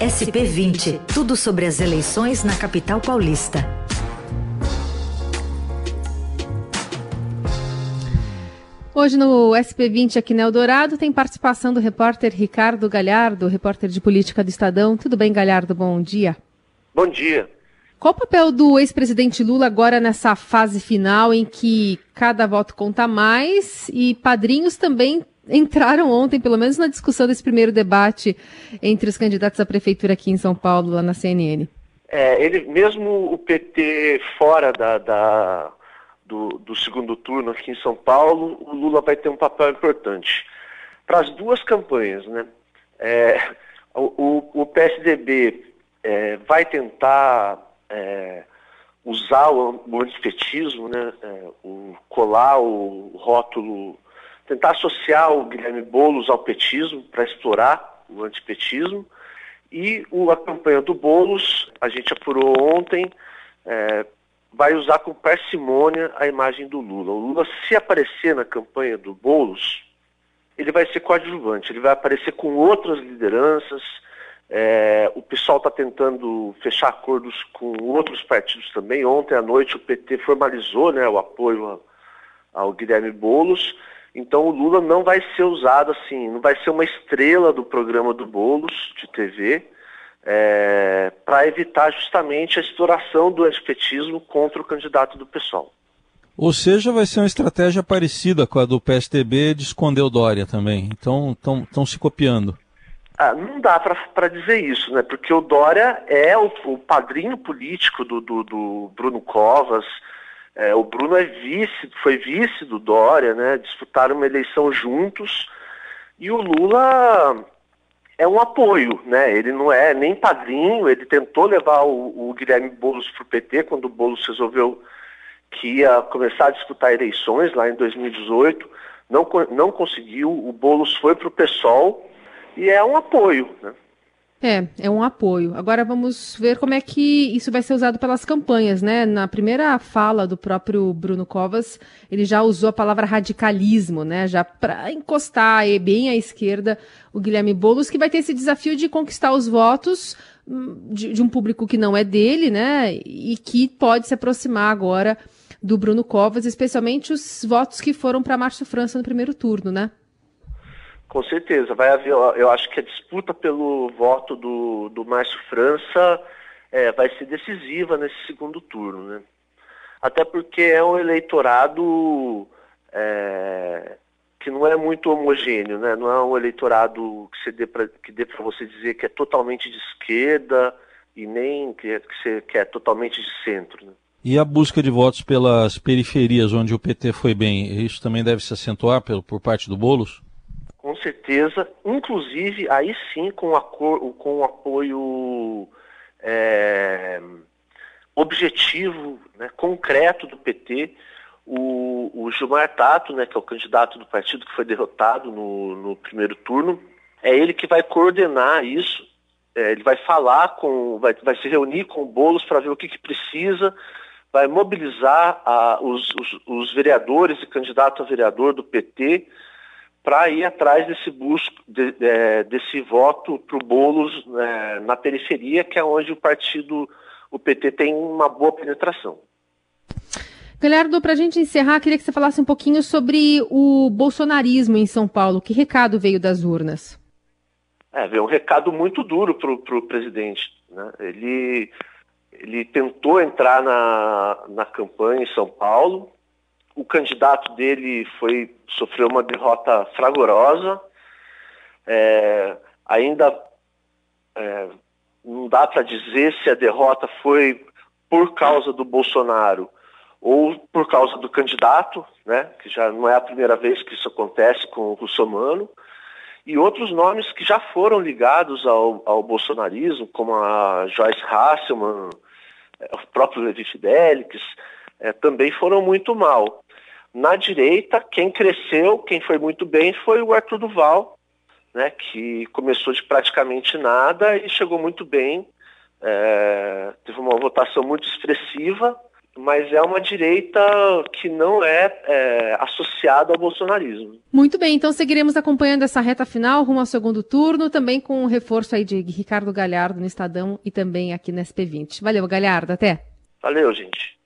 SP20 Tudo sobre as eleições na capital paulista. Hoje no SP20 aqui no Eldorado tem participação do repórter Ricardo Galhardo, repórter de política do Estadão. Tudo bem, Galhardo? Bom dia. Bom dia. Qual o papel do ex-presidente Lula agora nessa fase final em que cada voto conta mais e padrinhos também entraram ontem, pelo menos na discussão desse primeiro debate entre os candidatos à prefeitura aqui em São Paulo, lá na CNN? É, ele, mesmo o PT fora da, da do, do, segundo turno aqui em São Paulo, o Lula vai ter um papel importante. Para as duas campanhas, né? É, o, o, PSDB é, vai tentar é, usar o, o antipetismo, né? É, o, colar o rótulo, tentar associar o Guilherme Boulos ao petismo para explorar o antipetismo. E o, a campanha do Boulos, a gente apurou ontem, é, vai usar com parcimônia a imagem do Lula. O Lula, se aparecer na campanha do Boulos, ele vai ser coadjuvante, ele vai aparecer com outras lideranças. É, o pessoal está tentando fechar acordos com outros partidos também. Ontem à noite o PT formalizou né, o apoio ao Guilherme Boulos. Então o Lula não vai ser usado assim, não vai ser uma estrela do programa do Boulos de TV é, para evitar justamente a exploração do antipetismo contra o candidato do PSOL. Ou seja, vai ser uma estratégia parecida com a do PSDB de esconder o Dória também. Então, estão se copiando. Ah, não dá para dizer isso, né? Porque o Dória é o, o padrinho político do, do, do Bruno Covas. É, o Bruno é vice, foi vice do Dória, né? Disputaram uma eleição juntos. E o Lula é um apoio, né? Ele não é nem padrinho, ele tentou levar o, o Guilherme Boulos para o PT quando o Boulos resolveu que ia começar a disputar eleições lá em 2018, não, não conseguiu, o Boulos foi para o PSOL e é um apoio, né? É, é um apoio. Agora vamos ver como é que isso vai ser usado pelas campanhas, né? Na primeira fala do próprio Bruno Covas, ele já usou a palavra radicalismo, né? Já para encostar bem à esquerda o Guilherme Boulos, que vai ter esse desafio de conquistar os votos hum, de, de um público que não é dele, né? E que pode se aproximar agora do Bruno Covas, especialmente os votos que foram para Márcio França no primeiro turno, né? Com certeza, vai haver, eu acho que a disputa pelo voto do, do Márcio França é, vai ser decisiva nesse segundo turno, né? Até porque é um eleitorado é, que não é muito homogêneo, né? Não é um eleitorado que, dê que dê para você dizer que é totalmente de esquerda e nem que, que, que é totalmente de centro, né? E a busca de votos pelas periferias, onde o PT foi bem, isso também deve se acentuar por, por parte do Boulos? Com certeza, inclusive aí sim com, a com o apoio é, objetivo, né, concreto do PT, o, o, Gilmar Tato, né, que é o candidato do partido que foi derrotado no, no primeiro turno, é ele que vai coordenar isso, é, ele vai falar com, vai, vai se reunir com o Boulos para ver o que, que precisa, vai mobilizar a, os, os, os vereadores e candidato a vereador do PT para ir atrás desse busco, de, de, desse voto para o Boulos é, na periferia, que é onde o partido, o PT, tem uma boa penetração. Galhardo, para a gente encerrar, queria que você falasse um pouquinho sobre o bolsonarismo em São Paulo. Que recado veio das urnas? É, veio um recado muito duro para o presidente. Né? Ele, ele tentou entrar na, na campanha em São Paulo, o candidato dele foi sofreu uma derrota fragorosa. É, ainda é, não dá para dizer se a derrota foi por causa do Bolsonaro ou por causa do candidato, né, que já não é a primeira vez que isso acontece com o Russomano, e outros nomes que já foram ligados ao, ao bolsonarismo, como a Joyce Hasselman, é, o próprio Levi Fidelix, é, também foram muito mal. Na direita, quem cresceu, quem foi muito bem, foi o Arthur Duval, né, que começou de praticamente nada e chegou muito bem. É, teve uma votação muito expressiva mas é uma direita que não é, é associada ao bolsonarismo. Muito bem, então seguiremos acompanhando essa reta final rumo ao segundo turno, também com o reforço aí de Ricardo Galhardo no Estadão e também aqui na SP20. Valeu, Galhardo, até. Valeu, gente.